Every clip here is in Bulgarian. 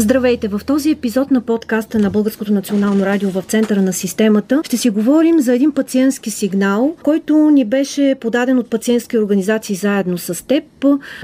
Здравейте! В този епизод на подкаста на Българското национално радио в центъра на системата ще си говорим за един пациентски сигнал, който ни беше подаден от пациентски организации заедно с теб.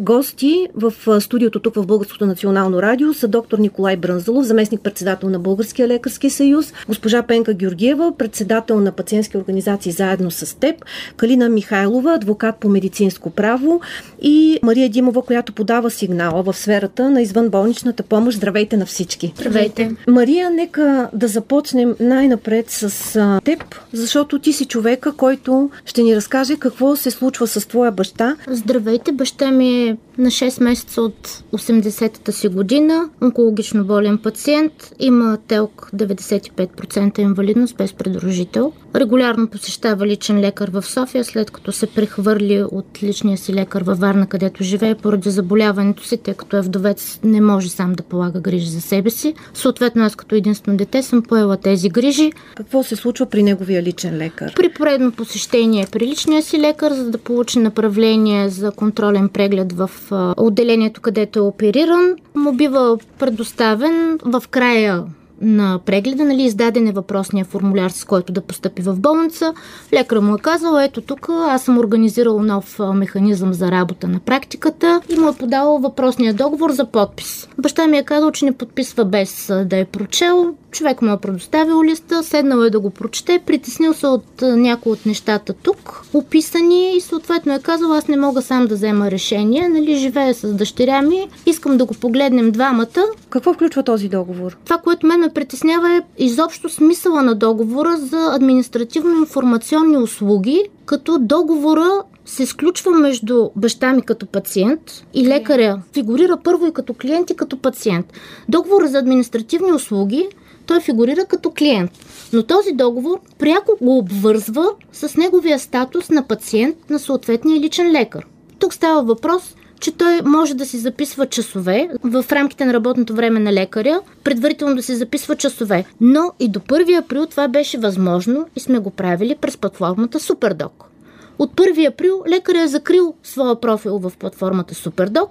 Гости в студиото тук в Българското национално радио са доктор Николай Брънзалов, заместник председател на Българския лекарски съюз, госпожа Пенка Георгиева, председател на пациентски организации заедно с теб, Калина Михайлова, адвокат по медицинско право и Мария Димова, която подава сигнала в сферата на извънболничната помощ. Здравейте! Здравейте на всички! Здравейте! Мария, нека да започнем най-напред с а, теб, защото ти си човека, който ще ни разкаже какво се случва с твоя баща. Здравейте! Баща ми е на 6 месеца от 80-та си година, онкологично болен пациент, има телк 95% инвалидност без придружител. Регулярно посещава личен лекар в София, след като се прехвърли от личния си лекар във Варна, където живее поради заболяването си, тъй като е вдовец, не може сам да полага грижи за себе си. Съответно, аз като единствено дете съм поела тези грижи. Какво се случва при неговия личен лекар? При поредно посещение при личния си лекар, за да получи направление за контролен преглед в отделението, където е опериран, му бива предоставен в края на прегледа, нали, издаден е въпросния формуляр, с който да постъпи в болница. Лекар му е казал, ето тук аз съм организирал нов механизъм за работа на практиката и му е подал въпросния договор за подпис. Баща ми е казал, че не подписва без да е прочел. Човек му е предоставил листа, седнал е да го прочете, притеснил се от някои от нещата тук, описани и съответно е казал, аз не мога сам да взема решение, нали, живея с дъщеря ми, искам да го погледнем двамата. Какво включва този договор? Това, което мен ме притеснява е изобщо смисъла на договора за административно-информационни услуги, като договора се сключва между баща ми като пациент и лекаря. Фигурира първо и като клиент и като пациент. Договор за административни услуги той фигурира като клиент. Но този договор пряко го обвързва с неговия статус на пациент на съответния личен лекар. Тук става въпрос че той може да си записва часове в рамките на работното време на лекаря, предварително да си записва часове. Но и до 1 април това беше възможно и сме го правили през платформата SuperDoc. От 1 април лекаря е закрил своя профил в платформата SuperDoc,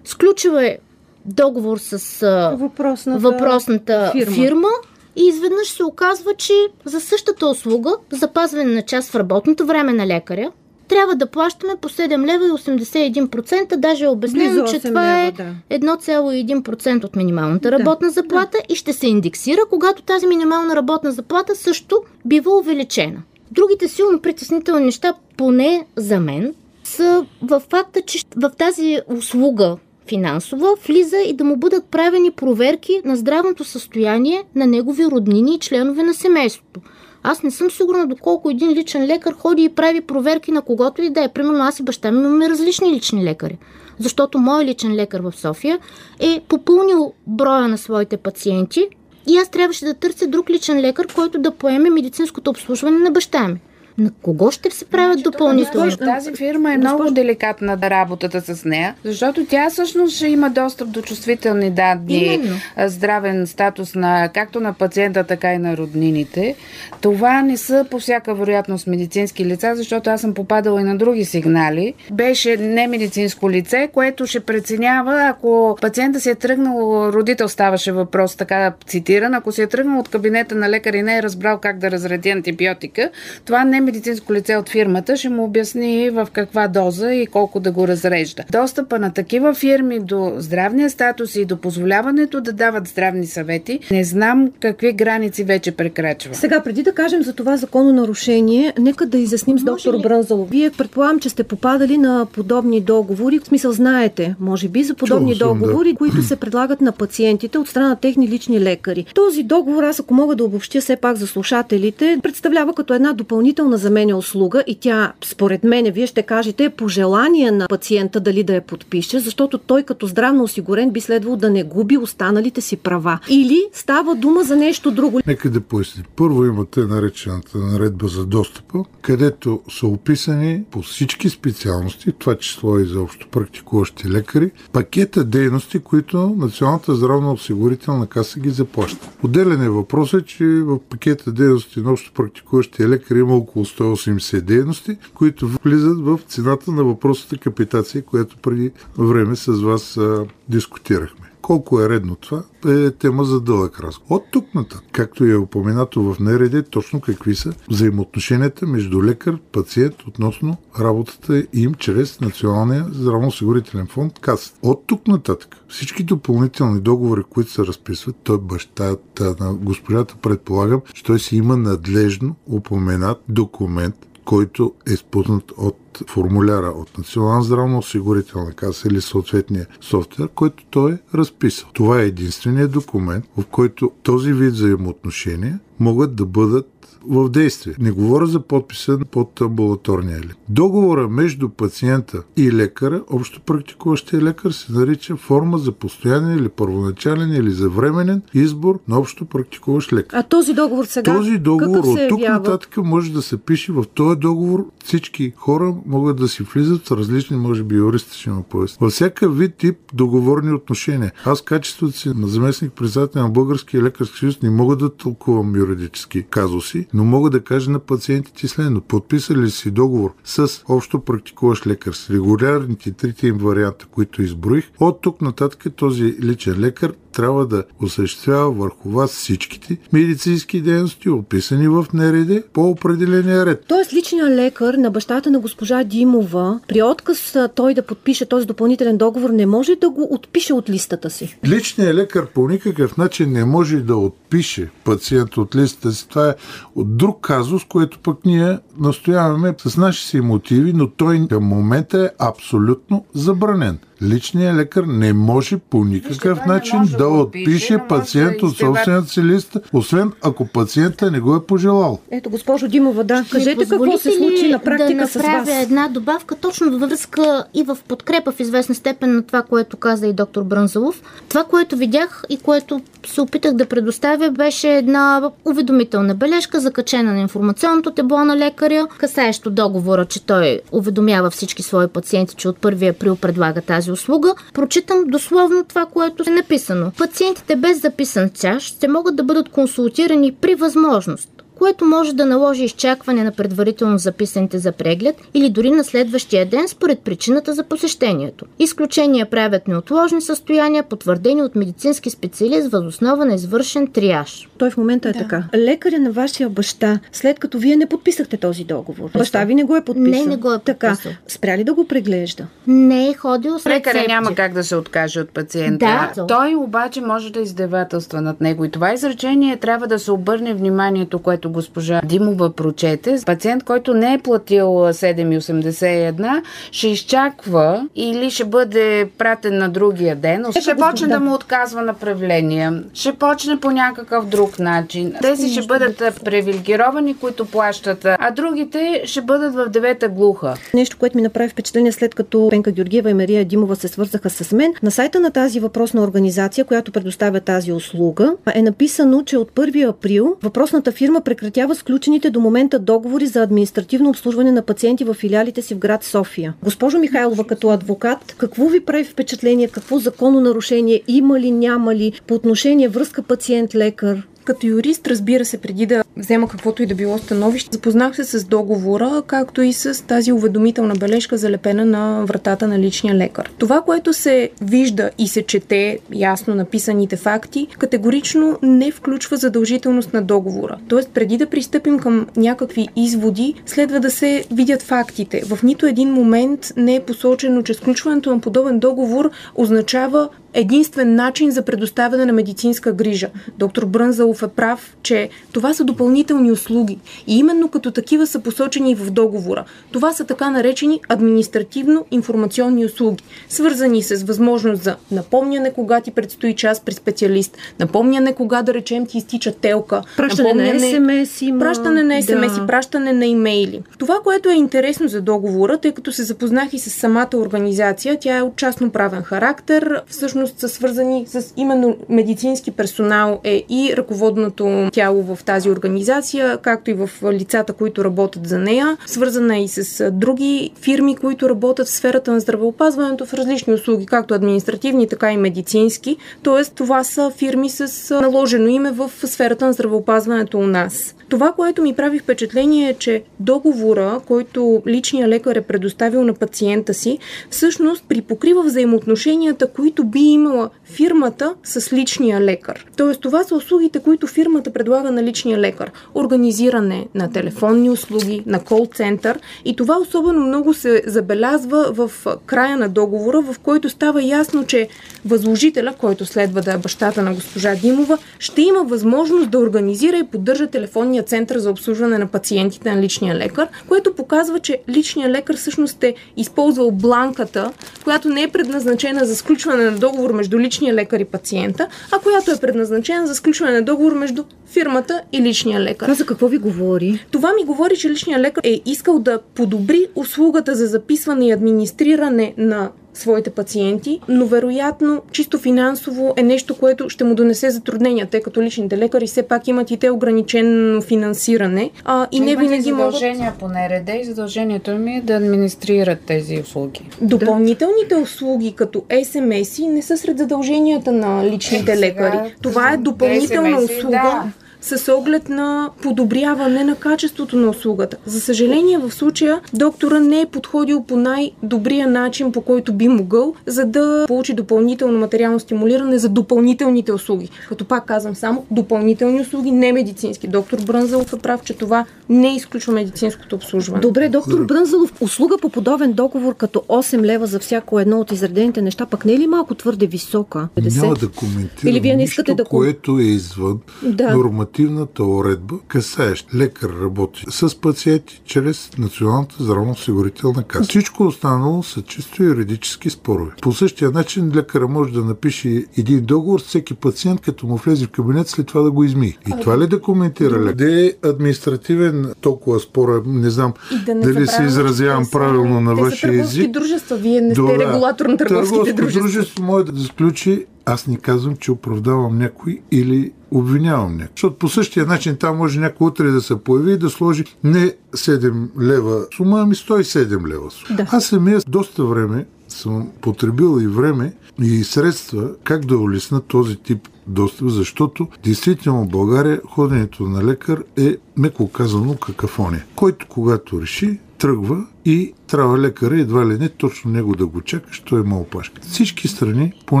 сключил е договор с въпросната, въпросната фирма. фирма и изведнъж се оказва, че за същата услуга, запазване на час в работното време на лекаря, трябва да плащаме по 7 лева и 81%. Даже е обяснено, че това е 1,1% от минималната работна да, заплата да. и ще се индексира, когато тази минимална работна заплата също бива увеличена. Другите силно притеснителни неща, поне за мен, са в факта, че в тази услуга финансова, влиза и да му бъдат правени проверки на здравното състояние на негови роднини и членове на семейството. Аз не съм сигурна доколко един личен лекар ходи и прави проверки на когото и да е. Примерно аз и баща ми имаме различни лични лекари. Защото мой личен лекар в София е попълнил броя на своите пациенти и аз трябваше да търся друг личен лекар, който да поеме медицинското обслужване на баща ми. На кого ще се правят значи, допълнително? Тази фирма е много деликатна да работата с нея, защото тя всъщност ще има достъп до чувствителни данни, Именно. здравен статус на както на пациента, така и на роднините. Това не са по всяка вероятност медицински лица, защото аз съм попадала и на други сигнали. Беше не медицинско лице, което ще преценява, ако пациента се е тръгнал, родител ставаше въпрос, така цитиран, ако се е тръгнал от кабинета на лекар и не е разбрал как да разреди антибиотика, това не медицинско лице от фирмата ще му обясни в каква доза и колко да го разрежда. Достъпа на такива фирми до здравния статус и до позволяването да дават здравни съвети, не знам какви граници вече прекрачва. Сега, преди да кажем за това закононарушение, нека да изясним с доктор Брънзалов. Вие предполагам, че сте попадали на подобни договори. В смисъл знаете, може би, за подобни Чул договори, да. които се предлагат на пациентите от страна на техни лични лекари. Този договор, аз ако мога да обобщя все пак за слушателите, представлява като една допълнителна допълнителна за мен услуга и тя, според мен, вие ще кажете, е по желание на пациента дали да я подпише, защото той като здравно осигурен би следвало да не губи останалите си права. Или става дума за нещо друго. Нека да поясни. Първо имате наречената наредба за достъпа, където са описани по всички специалности, това число и за общо практикуващи лекари, пакета дейности, които Националната здравна осигурителна каса ги заплаща. Отделен е въпросът, че в пакета дейности на общо практикуващия лекар има около 180 дейности, които влизат в цената на въпросата капитация, която преди време с вас а, дискутирахме. Колко е редно това е тема за дълъг разговор. От тук нататък, както е упоменато в НРД, точно какви са взаимоотношенията между лекар, пациент относно работата им чрез Националния здравноосигурителен фонд КАС. От тук нататък всички допълнителни договори, които се разписват, той бащата на госпожата предполагам, че той си има надлежно упоменат документ, който е спуснат от формуляра от Национална здравно осигурителна каса или съответния софтуер, който той е разписал. Това е единственият документ, в който този вид взаимоотношения могат да бъдат в действие. Не говоря за подписа под амбулаторния ли. Договора между пациента и лекара, общо практикуващия лекар, се нарича форма за постоянен или първоначален или за временен избор на общо практикуващ лекар. А този договор сега Този договор от тук нататък може да се пише в този договор. Всички хора могат да си влизат в различни, може би юристи ще му пояснят. Във всяка вид тип договорни отношения. Аз качеството си на заместник председател на Българския лекарски съюз не мога да тълкувам юридически казуси, но мога да кажа на пациентите следно. Подписали си договор с общо практикуващ лекар с регулярните трите им варианта, които изброих, от тук нататък този личен лекар трябва да осъществява върху вас всичките медицински дейности, описани в НРД по определения ред. Тоест личният лекар на бащата на госпожа Димова, при отказ той да подпише този допълнителен договор, не може да го отпише от листата си. Личният лекар по никакъв начин не може да отпише пациент от листата си. Това е от друг казус, което пък ние настояваме с наши си мотиви, но той към момента е абсолютно забранен личният лекар не може по никакъв Вижте, начин да, да отпише пациент от собствената си листа, освен ако пациента не го е пожелал. Ето, госпожо Димова, да, кажете какво се случи на практика да с вас. Една добавка точно във връзка и в подкрепа в известна степен на това, което каза и доктор Брънзалов. Това, което видях и което се опитах да предоставя, беше една уведомителна бележка, закачена на информационното тебло на лекаря, касаещо договора, че той уведомява всички свои пациенти, че от 1 април предлага тази услуга. Прочитам дословно това, което е написано. Пациентите без записан тяж ще могат да бъдат консултирани при възможност което може да наложи изчакване на предварително записаните за преглед или дори на следващия ден според причината за посещението. Изключения правят неотложни състояния, потвърдени от медицински специалист възоснова на извършен триаж. Той в момента е да. така. Лекаря на вашия баща, след като вие не подписахте този договор, баща ви не го е подписал. Не, не го е подписал. Така, спряли да го преглежда? Не е ходил с Лекаря няма как да се откаже от пациента. Да. Той обаче може да издевателства над него. И това изречение трябва да се обърне вниманието, което госпожа Димова прочете, пациент, който не е платил 7,81, ще изчаква или ще бъде пратен на другия ден, ще почне да му отказва направления, ще почне по някакъв друг начин. Тези ще бъдат привилегировани, които плащат, а другите ще бъдат в девета глуха. Нещо, което ми направи впечатление след като Пенка Георгиева и Мария Димова се свързаха с мен, на сайта на тази въпросна организация, която предоставя тази услуга, е написано, че от 1 април въпросната фирма прекратява сключените до момента договори за административно обслужване на пациенти в филиалите си в град София. Госпожо Михайлова, като адвокат, какво ви прави впечатление, какво закононарушение има ли, няма ли по отношение връзка пациент-лекар? Като юрист, разбира се, преди да взема каквото и да било становище, запознах се с договора, както и с тази уведомителна бележка, залепена на вратата на личния лекар. Това, което се вижда и се чете ясно написаните факти, категорично не включва задължителност на договора. Тоест, преди да пристъпим към някакви изводи, следва да се видят фактите. В нито един момент не е посочено, че сключването на подобен договор означава единствен начин за предоставяне на медицинска грижа. Доктор Брънзалов е прав, че това са допълнителни услуги и именно като такива са посочени в договора. Това са така наречени административно-информационни услуги, свързани с възможност за напомняне кога ти предстои час при специалист, напомняне кога да речем ти изтича телка, пращане на СМС, има... пращане на СМС, да. пращане на имейли. Това, което е интересно за договора, тъй като се запознах и с самата организация, тя е от частно правен характер, всъщност са свързани с именно медицински персонал е и ръководното тяло в тази организация, както и в лицата, които работят за нея. Свързана е и с други фирми, които работят в сферата на здравеопазването в различни услуги, както административни, така и медицински. Тоест, това са фирми с наложено име в сферата на здравеопазването у нас. Това, което ми прави впечатление е, че договора, който личният лекар е предоставил на пациента си, всъщност припокрива взаимоотношенията, които би имала фирмата с личния лекар. Тоест, това са услугите, които фирмата предлага на личния лекар. Организиране на телефонни услуги, на кол-център и това особено много се забелязва в края на договора, в който става ясно, че възложителя, който следва да е бащата на госпожа Димова, ще има възможност да организира и поддържа телефонния център за обслужване на пациентите на личния лекар, което показва, че личният лекар всъщност е използвал бланката, която не е предназначена за сключване на договор между личния лекар и пациента, а която е предназначена за сключване на договор между фирмата и личния лекар. Това за какво ви говори? Това ми говори, че личният лекар е искал да подобри услугата за записване и администриране на своите пациенти, но вероятно чисто финансово е нещо, което ще му донесе затруднения, тъй като личните лекари все пак имат и те ограничено финансиране. А, и не винаги задължения могат... по НРД и задължението ми е да администрират тези услуги. Допълнителните услуги, като СМС, не са сред задълженията на личните е, лекари. Това е допълнителна услуга. Да с оглед на подобряване на качеството на услугата. За съжаление, в случая доктора не е подходил по най-добрия начин, по който би могъл, за да получи допълнително материално стимулиране за допълнителните услуги. Като пак казвам само допълнителни услуги, не медицински. Доктор Брънзалов е прав, че това не изключва медицинското обслужване. Добре, доктор Брънзалов, услуга по подобен договор като 8 лева за всяко едно от изредените неща, пък не е ли малко твърде висока? 50? Няма да коментирам Или вие не искате нищо, да... което е извън да. нормативната уредба, касаещ лекар работи с пациенти чрез Националната здравноосигурителна каса. Всичко останало са чисто юридически спорове. По същия начин лекара може да напише един договор с всеки пациент, като му влезе в кабинет, след това да го изми. И това ли да коментира лекар? Де е административен толкова спора, не знам да не дали се изразявам правилно на вашия език. дружества, вие не сте регулатор на търговските дружества. дружество може да сключи аз не казвам, че оправдавам някой или обвинявам някой. Защото по същия начин там може някой утре да се появи и да сложи не 7 лева сума, ами 107 лева сума. Да. Аз самия доста време съм потребил и време и средства как да улесна този тип достъп, защото действително в България ходенето на лекар е, меко казано, какафония. Който когато реши, тръгва и трябва лекаря едва ли не точно него да го чакаш, той има опашка. Всички страни по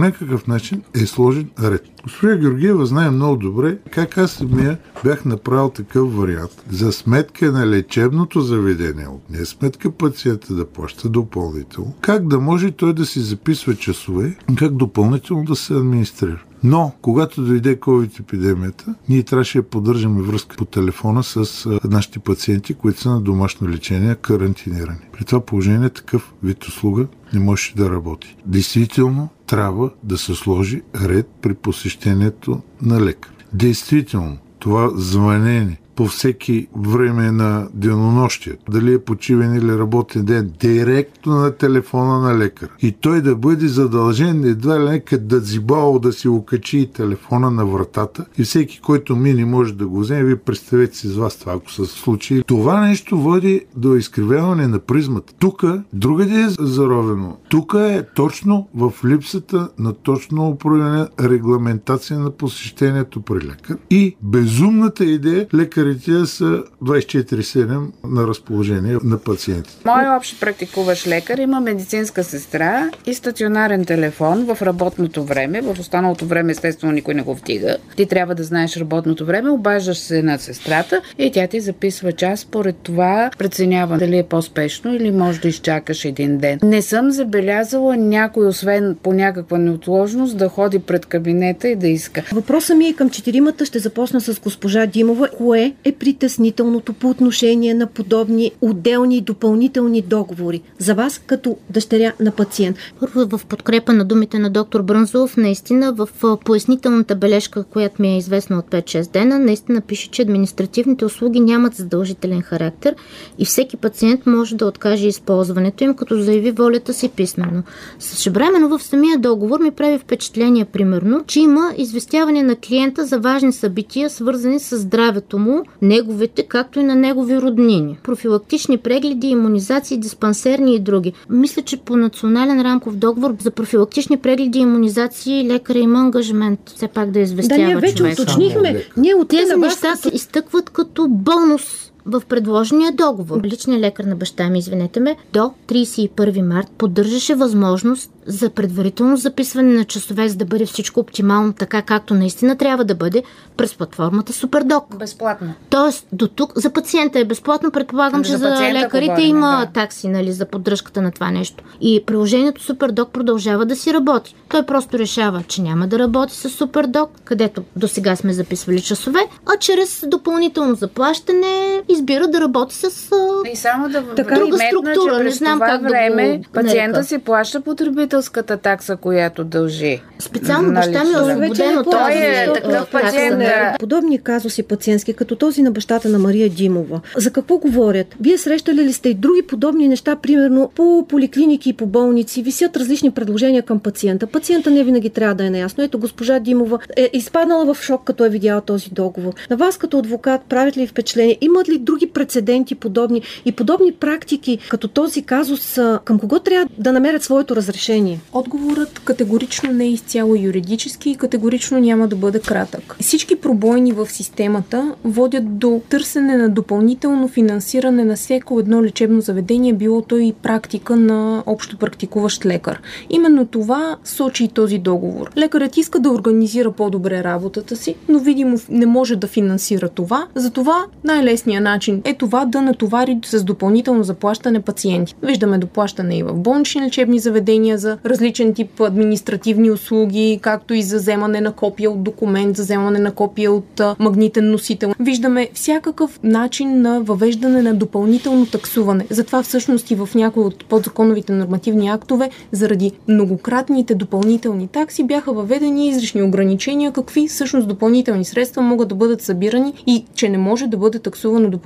някакъв начин е сложен ред. Госпожа Георгиева знае много добре как аз самия бях направил такъв вариант. За сметка на лечебното заведение, не сметка пациента да плаща допълнително, как да може той да си записва часове, как допълнително да се администрира. Но, когато дойде COVID-епидемията, ние трябваше да поддържаме връзка по телефона с нашите пациенти, които са на домашно лечение, карантинирани. При това положение такъв вид услуга не може да работи. Действително трябва да се сложи ред при посещението на лекар. Действително, това звънение, по всеки време на денонощие, дали е почивен или работен ден, директно на телефона на лекар. И той да бъде задължен едва ли нека да зибао да си окачи телефона на вратата и всеки, който мини може да го вземе. Вие представете си с вас това, ако се случи. Това нещо води до изкривяване на призмата. Тук другаде е заровено. Тук е точно в липсата на точно определена регламентация на посещението при лекар и безумната идея лекар лекарите са 24-7 на разположение на пациентите. Мой общ практикуващ лекар има медицинска сестра и стационарен телефон в работното време. В останалото време, естествено, никой не го вдига. Ти трябва да знаеш работното време, обаждаш се на сестрата и тя ти записва час. Според това преценява дали е по-спешно или може да изчакаш един ден. Не съм забелязала някой, освен по някаква неотложност, да ходи пред кабинета и да иска. Въпросът ми е към четиримата. Ще започна с госпожа Димова. Кое е притеснителното по отношение на подобни отделни и допълнителни договори за вас като дъщеря на пациент? Първо в подкрепа на думите на доктор Брънзов, наистина в пояснителната бележка, която ми е известна от 5-6 дена, наистина пише, че административните услуги нямат задължителен характер и всеки пациент може да откаже използването им, като заяви волята си писменно. Същевременно в самия договор ми прави впечатление, примерно, че има известяване на клиента за важни събития, свързани с здравето му, неговите, както и на негови роднини. Профилактични прегледи, иммунизации, диспансерни и други. Мисля, че по национален рамков договор за профилактични прегледи и иммунизации лекаря има ангажимент все пак да известява Да, ние вече човек. уточнихме. Ние от Тези неща се изтъкват като бонус в предложения договор. Личният лекар на баща ми, извинете ме, до 31 март поддържаше възможност за предварително записване на часове, за да бъде всичко оптимално така, както наистина трябва да бъде през платформата Супердок. Безплатно. Тоест, до тук за пациента е безплатно, предполагам, За че за, лекарите говорим, има да. такси нали, за поддръжката на това нещо. И приложението Супердок продължава да си работи. Той просто решава, че няма да работи с Супердок, където до сега сме записвали часове, а чрез допълнително заплащане избира да работи с а, И само да Така, друга структура, че не знам това как да го време пациента нарека. си плаща потребителската такса, която дължи. Специално Нали, баща ми е освободен от Той тази е такъв пациент, да. Подобни казуси пациентски, като този на бащата на Мария Димова. За какво говорят? Вие срещали ли сте и други подобни неща, примерно по поликлиники и по болници? Висят различни предложения към пациента. Пациента не винаги трябва да е наясно. Ето госпожа Димова е изпаднала в шок, като е видяла този договор. На вас като адвокат правят ли впечатление? Имат ли други прецеденти подобни и подобни практики, като този казус, към кого трябва да намерят своето разрешение? Отговорът категорично не е изцяло юридически и категорично няма да бъде кратък. Всички пробойни в системата водят до търсене на допълнително финансиране на всяко едно лечебно заведение, било то и практика на общо практикуващ лекар. Именно това сочи и този договор. Лекарят иска да организира по-добре работата си, но видимо не може да финансира това. Затова най-лесният начин е това да натовари с допълнително заплащане пациенти. Виждаме доплащане и в болнични лечебни заведения за различен тип административни услуги, както и за вземане на копия от документ, за вземане на копия от магнитен носител. Виждаме всякакъв начин на въвеждане на допълнително таксуване. Затова всъщност и в някои от подзаконовите нормативни актове, заради многократните допълнителни такси, бяха въведени изрични ограничения какви всъщност допълнителни средства могат да бъдат събирани и че не може да бъде таксувано допълнително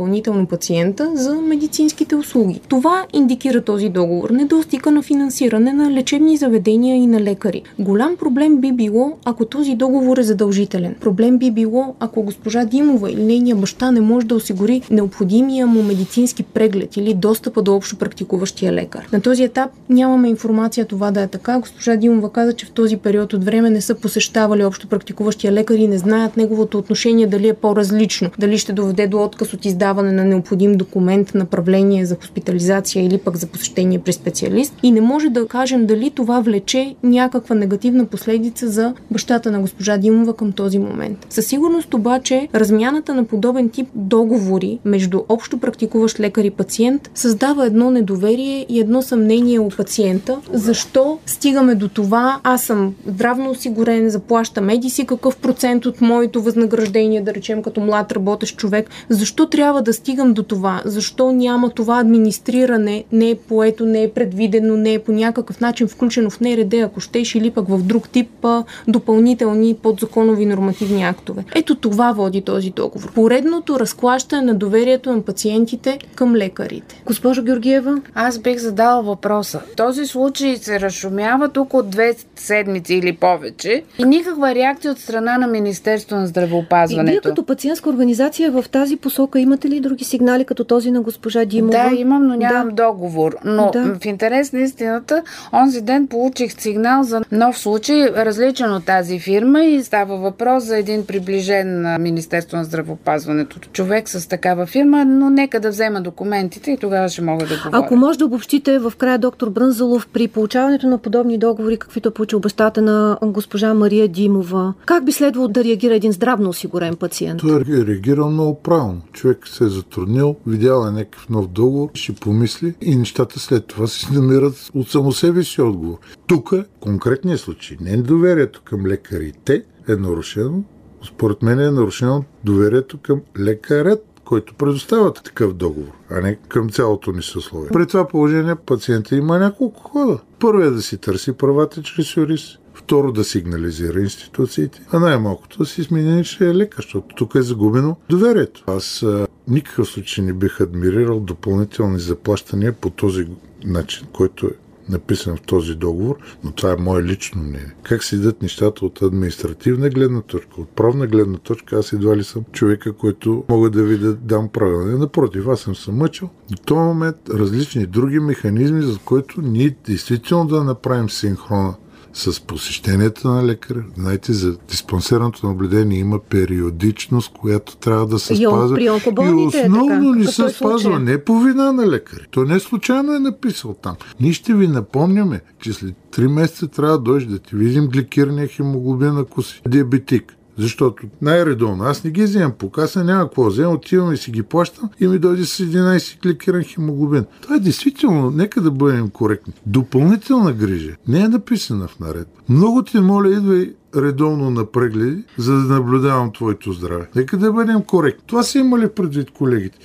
пациента за медицинските услуги. Това индикира този договор. Недостига на финансиране на лечебни заведения и на лекари. Голям проблем би било, ако този договор е задължителен. Проблем би било, ако госпожа Димова или нейния баща не може да осигури необходимия му медицински преглед или достъпа до общо практикуващия лекар. На този етап нямаме информация това да е така. Госпожа Димова каза, че в този период от време не са посещавали общо практикуващия лекар и не знаят неговото отношение дали е по-различно. Дали ще доведе до отказ от издаване на необходим документ, направление за хоспитализация или пък за посещение при специалист. И не може да кажем дали това влече някаква негативна последица за бащата на госпожа Димова към този момент. Със сигурност обаче размяната на подобен тип договори между общо практикуващ лекар и пациент създава едно недоверие и едно съмнение у пациента. Защо стигаме до това? Аз съм здравно осигурен, заплащам еди си какъв процент от моето възнаграждение, да речем като млад работещ човек. Защо трябва да стигам до това? Защо няма това администриране, не е поето, не е предвидено, не е по някакъв начин включено в НРД, ако щеш, или пък в друг тип а, допълнителни подзаконови нормативни актове. Ето това води този договор. Поредното разклащане на доверието на пациентите към лекарите. Госпожо Георгиева, Аз бих задала въпроса. Този случай се разшумява тук от две седмици или повече и никаква реакция от страна на Министерство на и вие здравеопазването. като пациентска организация в тази посока имате имате ли други сигнали, като този на госпожа Димова? Да, имам, но нямам да. договор. Но да. в интерес на истината, онзи ден получих сигнал за нов случай, различен от тази фирма и става въпрос за един приближен на Министерство на здравопазването човек с такава фирма, но нека да взема документите и тогава ще мога да говоря. Ако може да обобщите в края, доктор Брънзалов, при получаването на подобни договори, каквито е получил бащата на госпожа Мария Димова, как би следвало да реагира един здравно осигурен пациент? Той реагирал много правилно. Човек се е затруднил, видял е някакъв нов договор, ще помисли и нещата след това се намират от само себе си отговор. Тук, конкретният случай, не е доверието към лекарите е нарушено, според мен е нарушено доверието към лекарят, който предоставя такъв договор, а не към цялото ни съсловие. При това положение пациента има няколко хода. Първо е да си търси правата чрез юрист. Второ да сигнализира институциите, а най-малкото да си смени, е лекар, защото тук е загубено доверието. Аз а, никакъв случай не бих адмирирал допълнителни заплащания по този начин, който е написан в този договор, но това е мое лично мнение. Как седят нещата от административна гледна точка, от правна гледна точка, аз едва ли съм човека, който мога да ви да дам правилно. Напротив, аз съм се мъчил. До този момент различни други механизми, за които ние действително да направим синхрона с посещенията на лекаря. Знаете, за диспансерното наблюдение има периодичност, която трябва да се и спазва. и основно е не се спазва. Не по вина на лекаря. Той не случайно е написал там. Ние ще ви напомняме, че след 3 месеца трябва да дойдеш да ти видим гликирания хемоглобин, ако си диабетик. Защото най-редовно аз не ги вземам по каса, няма какво вземам, отивам и си ги плащам и ми дойде с 11 кликиран хемоглобин. Това е действително, нека да бъдем коректни. Допълнителна грижа не е написана в наред. Много ти моля, идвай редовно на прегледи, за да наблюдавам твоето здраве. Нека да бъдем коректни. Това са имали предвид колегите.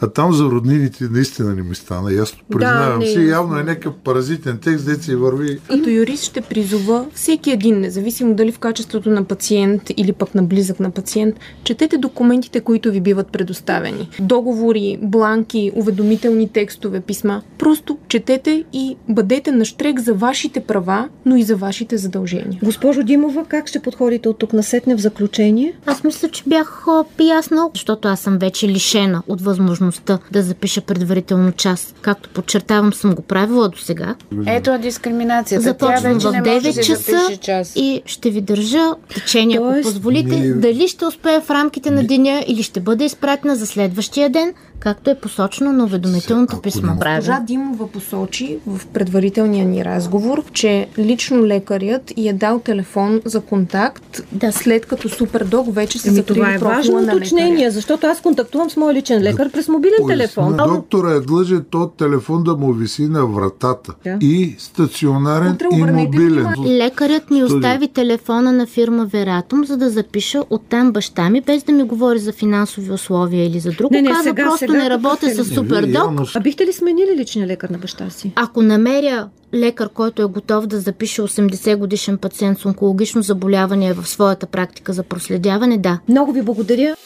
А там за роднините наистина не ми стана. Ясно признавам да, си. Явно е някакъв паразитен текст, де си върви. Като юрист ще призова всеки един, независимо дали в качеството на пациент или пък на близък на пациент, четете документите, които ви биват предоставени. Договори, бланки, уведомителни текстове, писма. Просто четете и бъдете на штрек за вашите права, но и за вашите задължения. Госпожо Димова, как ще подходите от тук на сетне в заключение? Аз мисля, че бях ясна, защото аз съм вече лишена от възможността да запиша предварително час. Както подчертавам, съм го правила до сега. Ето е дискриминацията. Започвам в 9 часа час. и ще ви държа течение, Тоест... ако позволите. Не... Дали ще успея в рамките на деня или ще бъде изпратена за следващия ден, както е посочено на уведомителното писмо. Госпожа Димова посочи в предварителния ни разговор, че лично лекарят й е дал телефон за контакт, да. след като Супердог вече се закрили Това е важно уточнение, защото аз контактувам с мой личен лекар през мобилен телефон. Доктора е длъжен то телефон да му виси на вратата. Да. И стационарен Утре и мобилен. Лекарят ми остави телефона на фирма Вератум, за да запиша оттам баща ми, без да ми говори за финансови условия или за друго. Не, не, Каза сега, просто сега, не работя с Супердог. А бихте ли сменили личния лекар на баща си? Ако намеря лекар, който е готов да запише 80 годишен пациент с онкологично заболяване в своята практика за проследяване, да. Много ви благодаря.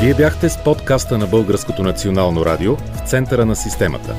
Вие бяхте с подкаста на Българското национално радио в центъра на системата.